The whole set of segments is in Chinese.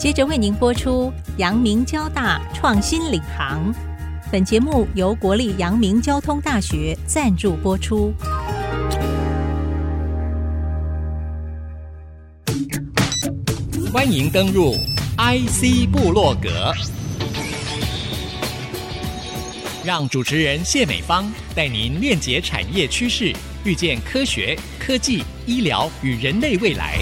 接着为您播出阳明交大创新领航。本节目由国立阳明交通大学赞助播出。欢迎登入 IC 部落格，让主持人谢美芳带您链接产业趋势，预见科学、科技、医疗与人类未来。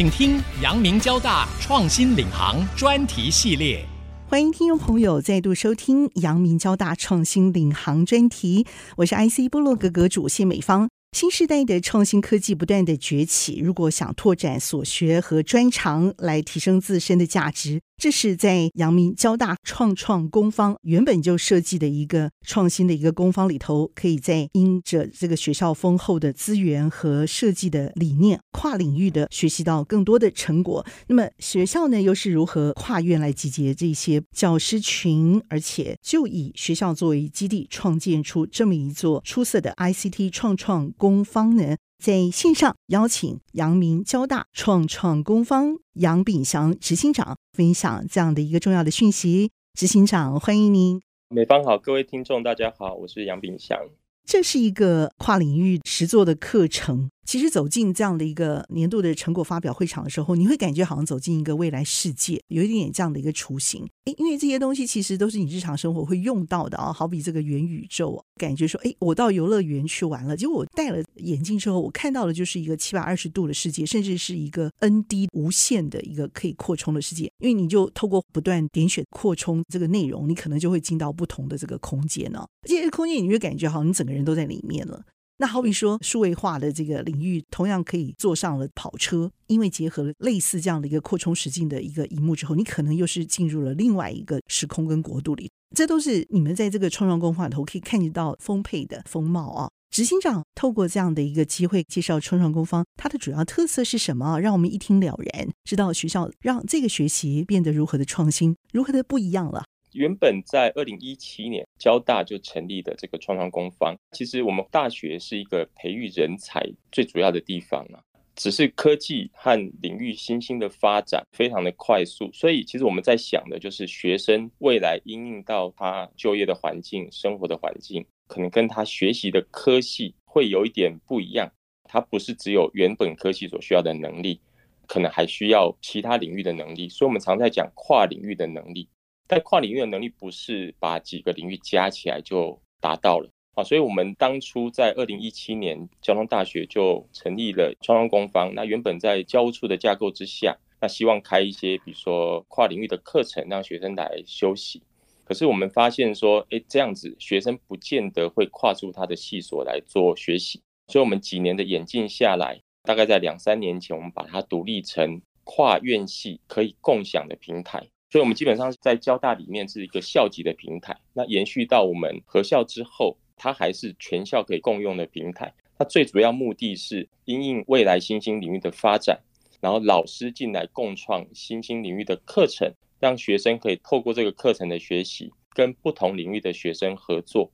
请听阳明交大创新领航专题系列。欢迎听众朋友再度收听阳明交大创新领航专题，我是 IC 波洛格格主谢美芳。新时代的创新科技不断的崛起，如果想拓展所学和专长来提升自身的价值，这是在阳明交大创创工坊原本就设计的一个创新的一个工坊里头，可以在因着这个学校丰厚的资源和设计的理念，跨领域的学习到更多的成果。那么学校呢，又是如何跨院来集结这些教师群，而且就以学校作为基地，创建出这么一座出色的 ICT 创创工坊呢？在线上邀请阳明交大创创工方杨炳祥执行长分享这样的一个重要的讯息。执行长，欢迎您。美方好，各位听众大家好，我是杨炳祥。这是一个跨领域实作的课程。其实走进这样的一个年度的成果发表会场的时候，你会感觉好像走进一个未来世界，有一点点这样的一个雏形。诶，因为这些东西其实都是你日常生活会用到的啊，好比这个元宇宙，感觉说，诶，我到游乐园去玩了，结果我戴了眼镜之后，我看到的就是一个七百二十度的世界，甚至是一个 ND 无限的一个可以扩充的世界。因为你就透过不断点选扩充这个内容，你可能就会进到不同的这个空间呢。这些空间你会感觉好像你整个人都在里面了。那好比说，数位化的这个领域，同样可以坐上了跑车，因为结合了类似这样的一个扩充实境的一个荧幕之后，你可能又是进入了另外一个时空跟国度里。这都是你们在这个创创工坊里头可以看得到丰沛的风貌啊。执行长透过这样的一个机会介绍创创工坊，它的主要特色是什么？让我们一听了然，知道学校让这个学习变得如何的创新，如何的不一样了。原本在二零一七年，交大就成立的这个创创工坊。其实我们大学是一个培育人才最主要的地方啊，只是科技和领域新兴的发展非常的快速，所以其实我们在想的就是学生未来应应到他就业的环境、生活的环境，可能跟他学习的科系会有一点不一样。他不是只有原本科系所需要的能力，可能还需要其他领域的能力。所以我们常在讲跨领域的能力。但跨领域的能力不是把几个领域加起来就达到了啊，所以我们当初在二零一七年交通大学就成立了创创工坊。那原本在教务处的架构之下，那希望开一些比如说跨领域的课程，让学生来修习。可是我们发现说，哎，这样子学生不见得会跨出他的系所来做学习。所以我们几年的演进下来，大概在两三年前，我们把它独立成跨院系可以共享的平台。所以，我们基本上在交大里面是一个校级的平台。那延续到我们合校之后，它还是全校可以共用的平台。它最主要目的是因应未来新兴领域的发展，然后老师进来共创新兴领域的课程，让学生可以透过这个课程的学习，跟不同领域的学生合作。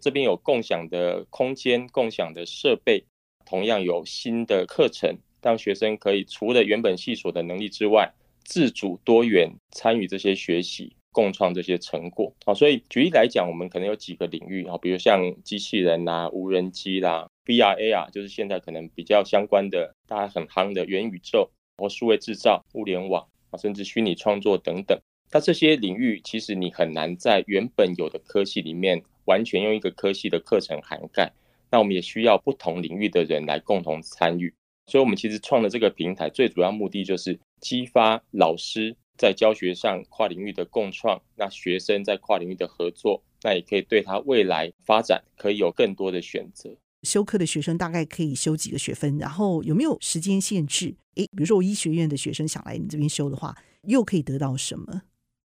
这边有共享的空间、共享的设备，同样有新的课程，让学生可以除了原本系所的能力之外，自主多元参与这些学习，共创这些成果。啊，所以举例来讲，我们可能有几个领域啊，比如像机器人啦、无人机啦、VR、AR，就是现在可能比较相关的，大家很夯的元宇宙或数位制造、物联网啊，甚至虚拟创作等等。那这些领域其实你很难在原本有的科系里面完全用一个科系的课程涵盖。那我们也需要不同领域的人来共同参与。所以，我们其实创了这个平台，最主要目的就是激发老师在教学上跨领域的共创，那学生在跨领域的合作，那也可以对他未来发展可以有更多的选择。修课的学生大概可以修几个学分？然后有没有时间限制？诶，比如说我医学院的学生想来你这边修的话，又可以得到什么？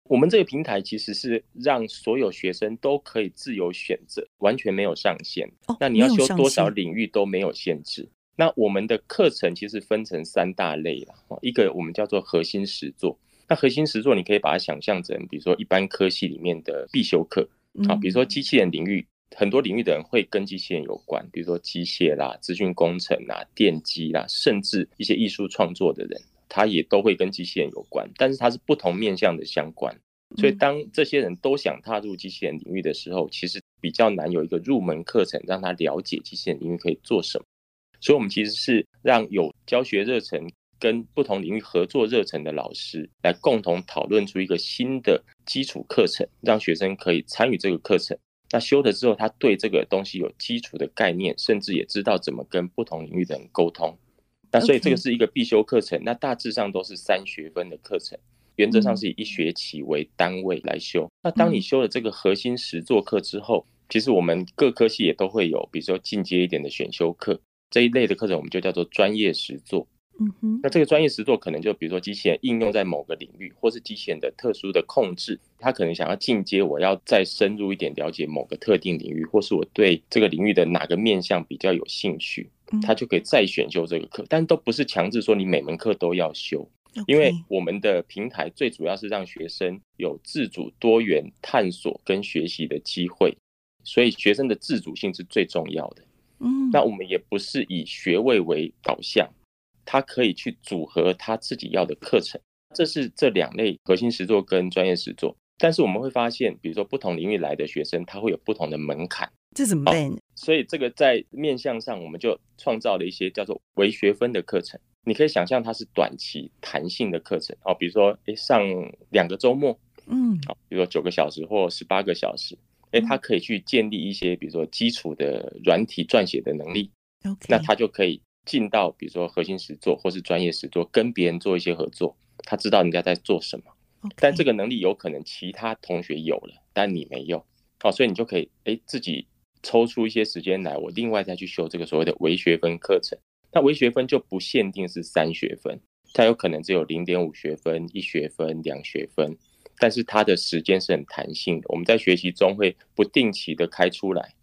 我们这个平台其实是让所有学生都可以自由选择，完全没有上限。哦，那你要修多少领域都没有限制。那我们的课程其实分成三大类啦，一个我们叫做核心实作。那核心实作你可以把它想象成，比如说一般科系里面的必修课啊，比如说机器人领域，很多领域的人会跟机器人有关，比如说机械啦、资讯工程啦、电机啦，甚至一些艺术创作的人，他也都会跟机器人有关，但是它是不同面向的相关。所以当这些人都想踏入机器人领域的时候，其实比较难有一个入门课程让他了解机器人领域可以做什么。所以我们其实是让有教学热忱跟不同领域合作热忱的老师来共同讨论出一个新的基础课程，让学生可以参与这个课程。那修了之后，他对这个东西有基础的概念，甚至也知道怎么跟不同领域的人沟通。那所以这个是一个必修课程。那大致上都是三学分的课程，原则上是以一学期为单位来修。那当你修了这个核心实作课之后，其实我们各科系也都会有，比如说进阶一点的选修课这一类的课程，我们就叫做专业实作。嗯哼，那这个专业实作可能就比如说机器人应用在某个领域，或是机器人的特殊的控制，他可能想要进阶，我要再深入一点了解某个特定领域，或是我对这个领域的哪个面向比较有兴趣，他就可以再选修这个课，但都不是强制说你每门课都要修，因为我们的平台最主要是让学生有自主多元探索跟学习的机会，所以学生的自主性是最重要的。嗯，那我们也不是以学位为导向。他可以去组合他自己要的课程，这是这两类核心实作跟专业实作。但是我们会发现，比如说不同领域来的学生，他会有不同的门槛，这怎么办？哦，所以这个在面向上，我们就创造了一些叫做微学分的课程。你可以想象它是短期弹性的课程哦，比如说诶上两个周末，嗯，好，比如说九个小时或十八个小时，诶，他可以去建立一些比如说基础的软体撰写的能力.那他就可以。进到比如说核心实作或是专业实作，跟别人做一些合作，他知道人家在做什么，但这个能力有可能其他同学有了，但你没有，哦，所以你就可以哎自己抽出一些时间来，我另外再去修这个所谓的微学分课程。那微学分就不限定是三学分，它有可能只有零点五学分、一学分、两学分，但是它的时间是很弹性的，我们在学习中会不定期的开出来。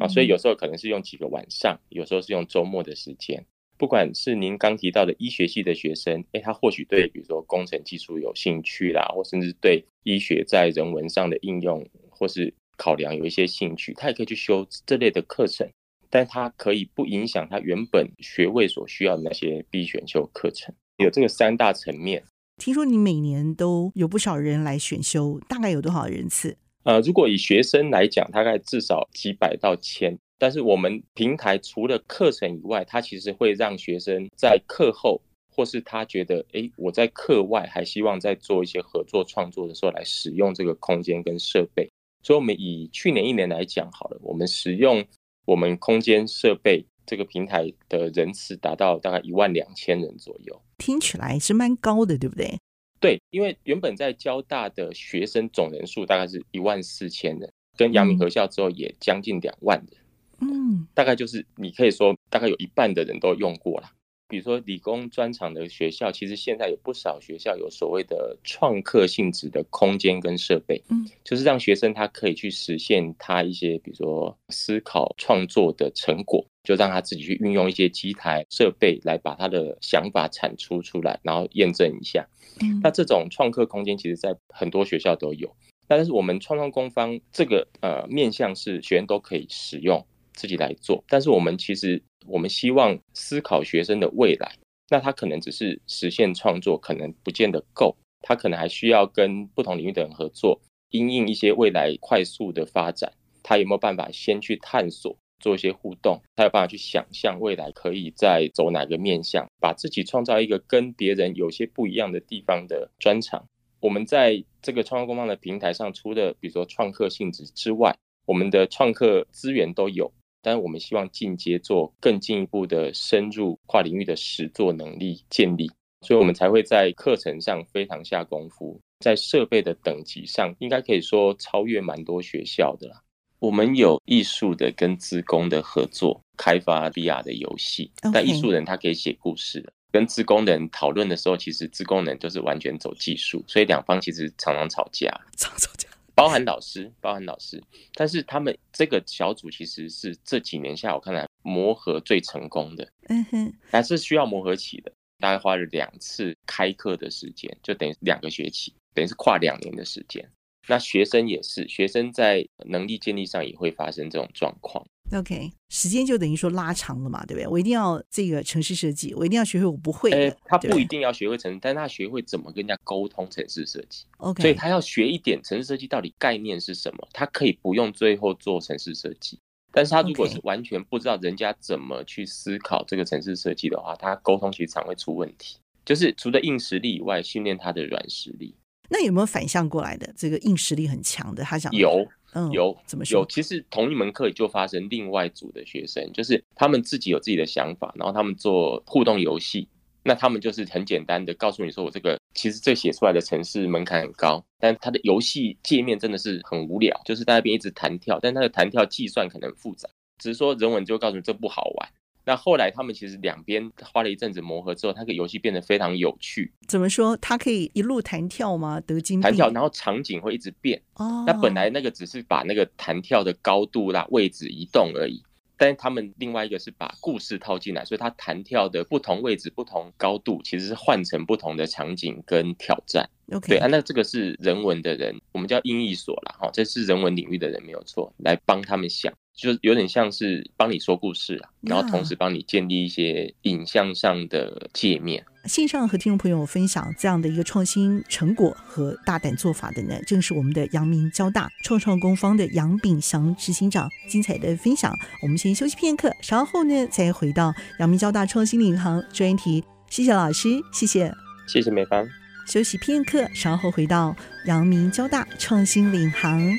啊，所以有时候可能是用几个晚上，有时候是用周末的时间。不管是您刚提到的医学系的学生，诶，他或许对比如说工程技术有兴趣啦，或甚至对医学在人文上的应用或是考量有一些兴趣，他也可以去修这类的课程，但他可以不影响他原本学位所需要的那些必选修课程。有这个三大层面。听说你每年都有不少人来选修，大概有多少人次？呃，如果以学生来讲，大概至少几百到千。但是我们平台除了课程以外，它其实会让学生在课后，或是他觉得，诶，我在课外还希望再做一些合作创作的时候，来使用这个空间跟设备。所以，我们以去年一年来讲好了，我们使用我们空间设备这个平台的人次达到大概一万两千人左右。听起来是蛮高的，对不对？对，因为原本在交大的学生总人数大概是一万四千人，跟阳明合校之后也将近两万人，嗯，大概就是你可以说大概有一半的人都用过了。比如说理工专场的学校，其实现在有不少学校有所谓的创客性质的空间跟设备，嗯，就是让学生他可以去实现他一些比如说思考创作的成果。就让他自己去运用一些机台设备来把他的想法产出出来，然后验证一下。嗯，那这种创客空间其实在很多学校都有，但是我们创创工方这个呃面向是学员都可以使用自己来做，但是我们其实我们希望思考学生的未来，那他可能只是实现创作，可能不见得够，他可能还需要跟不同领域的人合作，因应一些未来快速的发展，他有没有办法先去探索？做一些互动，他有办法去想象未来可以再走哪个面向，把自己创造一个跟别人有些不一样的地方的专长。我们在这个创客工坊的平台上，除了比如说创客性质之外，我们的创客资源都有，但是我们希望进阶做更进一步的深入跨领域的实作能力建立，所以我们才会在课程上非常下功夫，在设备的等级上，应该可以说超越蛮多学校的啦。我们有艺术的跟资工的合作，开发 VR 的游戏。但艺术人他可以写故事，跟资工人讨论的时候，其实资工人就是完全走技术，所以两方其实常常吵架，常吵架。包含老师，包含老师。但是他们这个小组其实是这几年下我看来磨合最成功的。嗯哼，还是需要磨合期的，大概花了两次开课的时间，就等于两个学期，等于是跨两年的时间。那学生也是，学生在能力建立上也会发生这种状况。OK，时间就等于说拉长了嘛，对不对？我一定要这个城市设计，我一定要学会我不会。哎，他不一定要学会城市，但他学会怎么跟人家沟通城市设计。OK，所以他要学一点城市设计到底概念是什么，他可以不用最后做城市设计。但是他如果是完全不知道人家怎么去思考这个城市设计的话，他沟通其实常会出问题。就是除了硬实力以外，训练他的软实力。那有没有反向过来的？这个硬实力很强的，他想有。嗯，有怎么说？有，其实同一门课就发生另外组的学生，就是他们自己有自己的想法，然后他们做互动游戏。那他们就是很简单的告诉你说，我这个其实这写出来的程式门槛很高，但它的游戏界面真的是很无聊，就是在那边一直弹跳，但它的弹跳计算可能复杂，只是说人文就告诉你这不好玩。那后来他们其实两边花了一阵子磨合之后，那个游戏变得非常有趣。怎么说？它可以一路弹跳吗？得金弹跳，然后场景会一直变。哦。那本来那个只是把那个弹跳的高度啦、位置移动而已，但是他们另外一个是把故事套进来，所以它弹跳的不同位置、不同高度，其实是换成不同的场景跟挑战。OK。对啊，那这个是人文的人，我们叫音译所啦，哈，这是人文领域的人没有错，来帮他们想。就有点像是帮你说故事啊，然后同时帮你建立一些影像上的界面。线上和听众朋友分享这样的一个创新成果和大胆做法的呢，正是我们的阳明交大创创工方的杨炳祥执行长精彩的分享。我们先休息片刻，稍后呢再回到阳明交大创新领航专题。谢谢老师，谢谢，谢谢美芳。休息片刻，稍后回到阳明交大创新领航。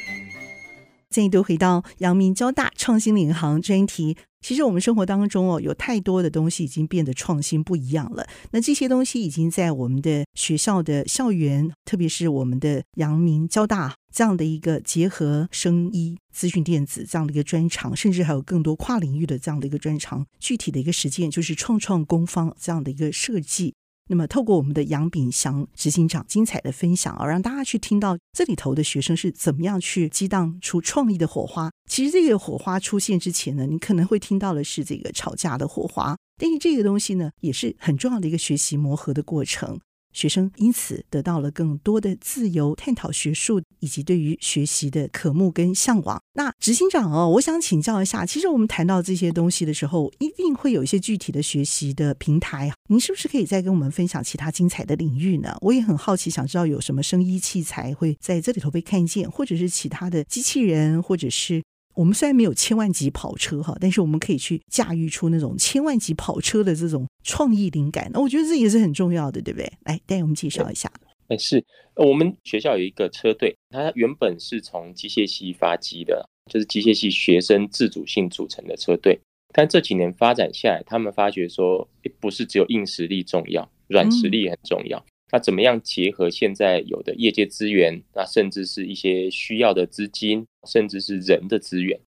再度回到阳明交大创新领航专题，其实我们生活当中哦，有太多的东西已经变得创新不一样了。那这些东西已经在我们的学校的校园，特别是我们的阳明交大这样的一个结合生医、资讯电子这样的一个专长，甚至还有更多跨领域的这样的一个专长。具体的一个实践就是创创工坊这样的一个设计。那么，透过我们的杨炳祥执行长精彩的分享啊，让大家去听到这里头的学生是怎么样去激荡出创意的火花。其实，这个火花出现之前呢，你可能会听到的是这个吵架的火花，但是这个东西呢，也是很重要的一个学习磨合的过程。学生因此得到了更多的自由探讨学术以及对于学习的渴慕跟向往。那执行长哦，我想请教一下，其实我们谈到这些东西的时候，一定会有一些具体的学习的平台。您是不是可以再跟我们分享其他精彩的领域呢？我也很好奇，想知道有什么声医器材会在这里头被看见，或者是其他的机器人，或者是。我们虽然没有千万级跑车哈，但是我们可以去驾驭出那种千万级跑车的这种创意灵感。那我觉得这也是很重要的，对不对？来，带我们介绍一下。哎，是我们学校有一个车队，它原本是从机械系发迹的，就是机械系学生自主性组成的车队。但这几年发展下来，他们发觉说，不是只有硬实力重要，软实力很重要。嗯那怎么样结合现在有的业界资源，那甚至是一些需要的资金，甚至是人的资源？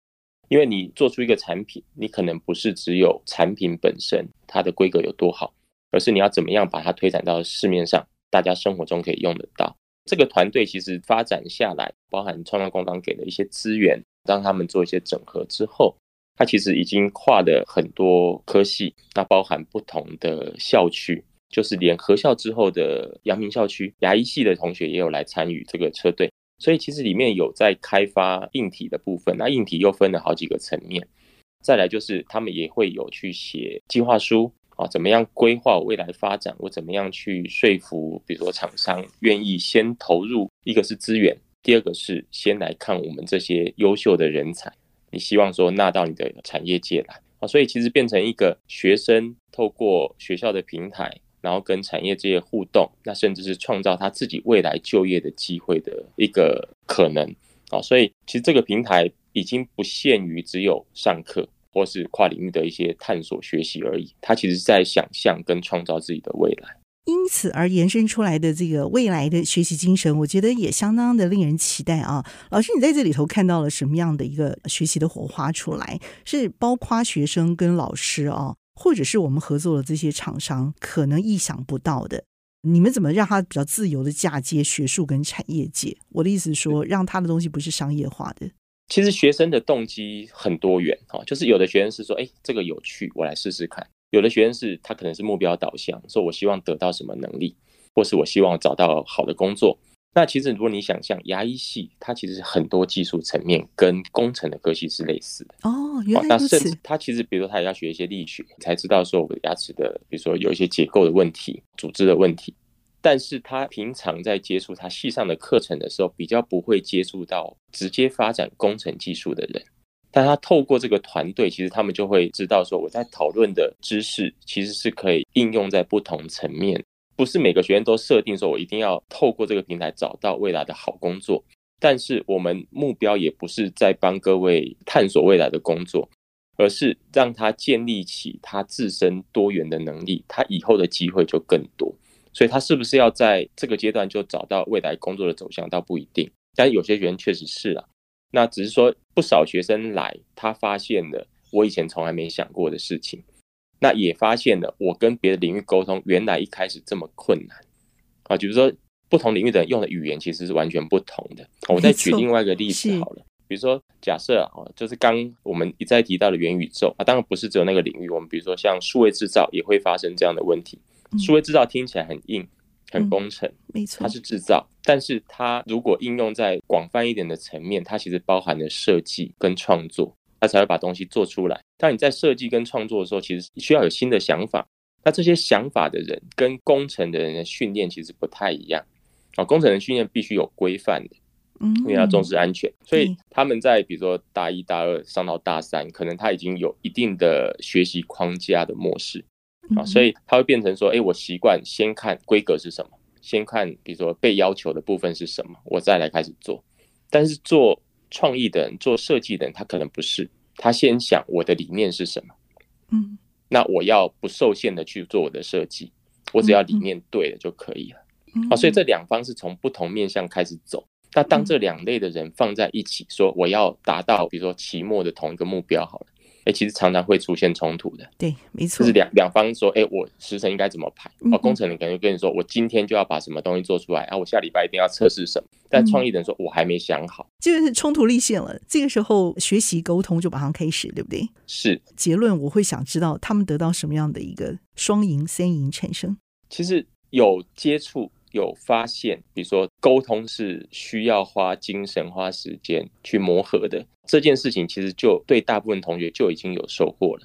因为你做出一个产品，你可能不是只有产品本身它的规格有多好，而是你要怎么样把它推展到市面上，大家生活中可以用得到。这个团队其实发展下来，包含创造工坊给的一些资源，让他们做一些整合之后，它其实已经跨了很多科系，那包含不同的校区。就是连合校之后的阳明校区牙医系的同学也有来参与这个车队，所以其实里面有在开发硬体的部分，那硬体又分了好几个层面。再来就是他们也会有去写计划书啊，怎么样规划未来发展，我怎么样去说服，比如说厂商愿意先投入，一个是资源，第二个是先来看我们这些优秀的人才，你希望说纳到你的产业界来啊，所以其实变成一个学生透过学校的平台。然后跟产业界互动，那甚至是创造他自己未来就业的机会的一个可能啊，所以其实这个平台已经不限于只有上课或是跨领域的一些探索学习而已，它其实是在想象跟创造自己的未来。因此而延伸出来的这个未来的学习精神，我觉得也相当的令人期待啊！老师，你在这里头看到了什么样的一个学习的火花出来？是包括学生跟老师啊？或者是我们合作的这些厂商可能意想不到的，你们怎么让他比较自由的嫁接学术跟产业界？我的意思是说，让他的东西不是商业化的。其实学生的动机很多元哈，就是有的学生是说，哎，这个有趣，我来试试看；有的学生是他可能是目标导向，说我希望得到什么能力，或是我希望找到好的工作。那其实如果你想象牙医系，它其实很多技术层面跟工程的科系是类似的哦，原来如此。那甚至它其实，比如说它也要学一些力学，才知道说我的牙齿的，比如说有一些结构的问题、组织的问题。但是他平常在接触他系上的课程的时候，比较不会接触到直接发展工程技术的人。但他透过这个团队，其实他们就会知道说，我在讨论的知识其实是可以应用在不同层面。不是每个学员都设定说，我一定要透过这个平台找到未来的好工作。但是我们目标也不是在帮各位探索未来的工作，而是让他建立起他自身多元的能力，他以后的机会就更多。所以他是不是要在这个阶段就找到未来工作的走向，倒不一定。但有些学员确实是啊，那只是说不少学生来，他发现了我以前从来没想过的事情，那也发现了我跟别的领域沟通原来一开始这么困难啊。比如说不同领域的人用的语言其实是完全不同的。我再举另外一个例子好了，比如说假设啊，就是刚我们一再提到的元宇宙啊，当然不是只有那个领域，我们比如说像数位制造也会发生这样的问题。数位制造听起来很硬，很工程，嗯、没错，它是制造，但是它如果应用在广泛一点的层面，它其实包含了设计跟创作，它才会把东西做出来。当你在设计跟创作的时候，其实需要有新的想法。那这些想法的人跟工程的人的训练其实不太一样啊。工程的训练必须有规范的，嗯，因为要重视安全，所以他们在比如说大一、大二上到大三，可能他已经有一定的学习框架的模式。啊，所以他会变成说，哎，我习惯先看规格是什么，先看比如说被要求的部分是什么，我再来开始做。但是做创意的人、做设计的人，他可能不是，他先想我的理念是什么，嗯，那我要不受限的去做我的设计，我只要理念对了就可以了。啊，所以这两方是从不同面向开始走。那当这两类的人放在一起，说我要达到比如说期末的同一个目标，好了。哎，其实常常会出现冲突的。对，没错，就是两两方说，哎，我时程应该怎么排？哦，工程人可能跟你说，我今天就要把什么东西做出来，啊，我下礼拜一定要测试什么。但创意人说，我还没想好，这个是冲突立现了。这个时候学习沟通就马上开始，对不对？是。结论我会想知道他们得到什么样的一个双赢、三赢产生。其实有接触。有发现，比如说沟通是需要花精神、花时间去磨合的这件事情，其实就对大部分同学就已经有收获了。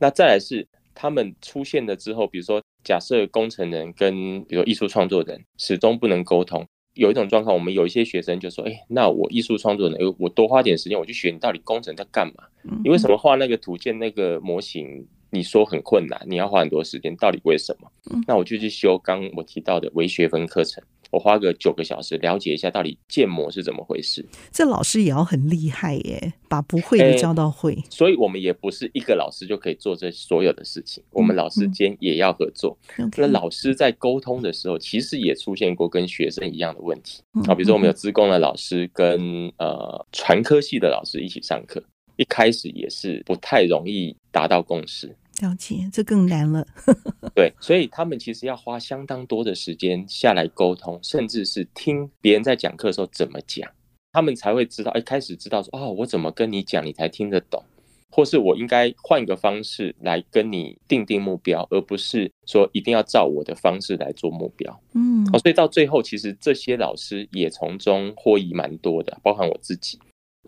那再来是他们出现了之后，比如说假设工程人跟比如艺术创作人始终不能沟通，有一种状况，我们有一些学生就说：“哎，那我艺术创作人，我多花点时间，我去学你到底工程在干嘛？你为什么画那个图鉴那个模型？”你说很困难，你要花很多时间，到底为什么？嗯，那我就去修刚我提到的微学分课程，我花个九个小时了解一下到底建模是怎么回事。这老师也要很厉害耶，把不会的教到会。欸，所以我们也不是一个老师就可以做这所有的事情，我们老师间也要合作。那，老师在沟通的时候，其实也出现过跟学生一样的问题啊，比如说我们有资工的老师跟呃传科系的老师一起上课，一开始也是不太容易达到共识。了解，这更难了。对，所以他们其实要花相当多的时间下来沟通，甚至是听别人在讲课的时候怎么讲，他们才会知道，一开始知道说，哦，我怎么跟你讲，你才听得懂，或是我应该换一个方式来跟你定定目标，而不是说一定要照我的方式来做目标。嗯，哦，所以到最后，其实这些老师也从中获益蛮多的，包含我自己。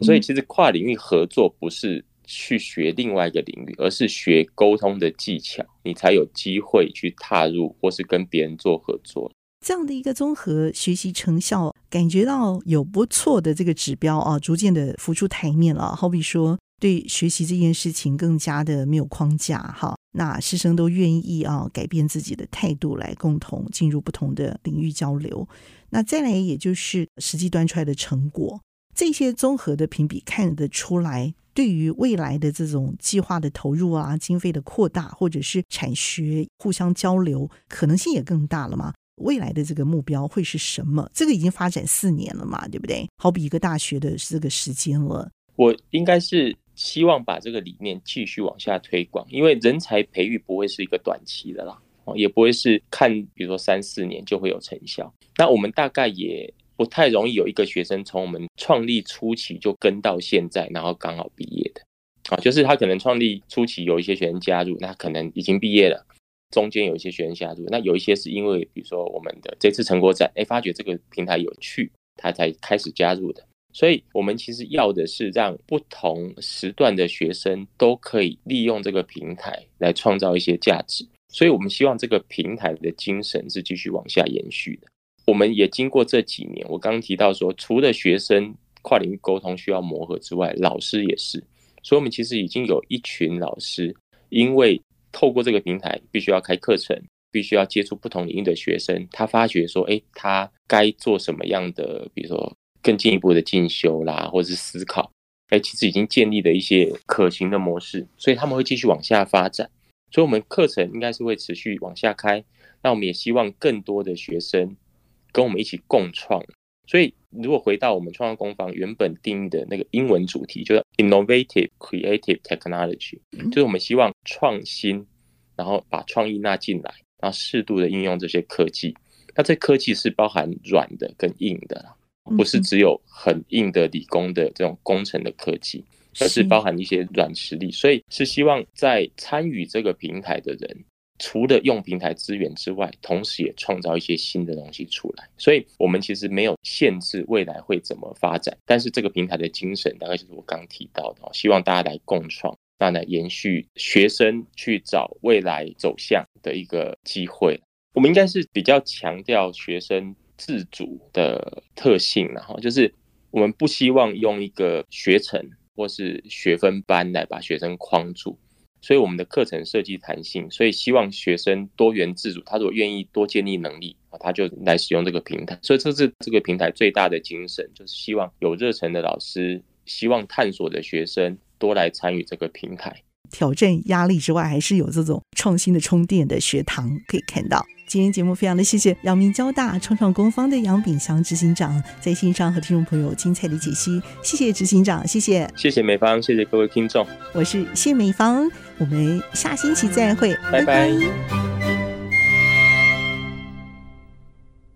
所以其实跨领域合作不是。去学另外一个领域，而是学沟通的技巧，你才有机会去踏入或是跟别人做合作。这样的一个综合学习成效，感觉到有不错的这个指标啊，逐渐的浮出台面了。好比说，对学习这件事情更加的没有框架哈，那师生都愿意啊改变自己的态度来共同进入不同的领域交流。那再来，也就是实际端出来的成果，这些综合的评比看得出来。对于未来的这种计划的投入啊，经费的扩大，或者是产学互相交流，可能性也更大了嘛。未来的这个目标会是什么？这个已经发展四年了嘛，对不对？好比一个大学的这个时间了。我应该是希望把这个理念继续往下推广，因为人才培育不会是一个短期的啦，哦也不会是看，比如说三四年就会有成效。那我们大概也。不太容易有一个学生从我们创立初期就跟到现在，然后刚好毕业的，啊，就是他可能创立初期有一些学生加入，那可能已经毕业了，中间有一些学生加入，那有一些是因为比如说我们的这次成果展，哎，发觉这个平台有趣，他才开始加入的。所以，我们其实要的是让不同时段的学生都可以利用这个平台来创造一些价值。所以我们希望这个平台的精神是继续往下延续的。我们也经过这几年，我刚刚提到说，除了学生跨领域沟通需要磨合之外，老师也是。所以，我们其实已经有一群老师，因为透过这个平台，必须要开课程，必须要接触不同领域的学生，他发觉说，哎，他该做什么样的，比如说。更进一步的进修啦，或者是思考，哎，其实已经建立了一些可行的模式，所以他们会继续往下发展。所以，我们课程应该是会持续往下开。那我们也希望更多的学生跟我们一起共创。所以，如果回到我们创造工坊原本定义的那个英文主题，就是 innovative creative technology，就是我们希望创新，然后把创意纳进来，然后适度的应用这些科技。那这科技是包含软的跟硬的啦。不是只有很硬的理工的这种工程的科技，而是包含一些软实力。所以是希望在参与这个平台的人，除了用平台资源之外，同时也创造一些新的东西出来。所以我们其实没有限制未来会怎么发展，但是这个平台的精神大概就是我刚提到的，希望大家来共创，那来延续学生去找未来走向的一个机会。我们应该是比较强调学生。自主的特性，然后就是我们不希望用一个学程或是学分班来把学生框住，所以我们的课程设计弹性，所以希望学生多元自主。他如果愿意多建立能力啊，他就来使用这个平台。所以这是这个平台最大的精神，就是希望有热忱的老师，希望探索的学生多来参与这个平台。挑战压力之外，还是有这种创新的充电的学堂可以看到。今天节目非常的谢谢阳明交大创创工坊的杨炳祥执行长在线上和听众朋友精彩的解析，谢谢执行长，谢谢，谢谢美方，谢谢各位听众，我是谢美芳，我们下星期再会，拜拜。拜拜。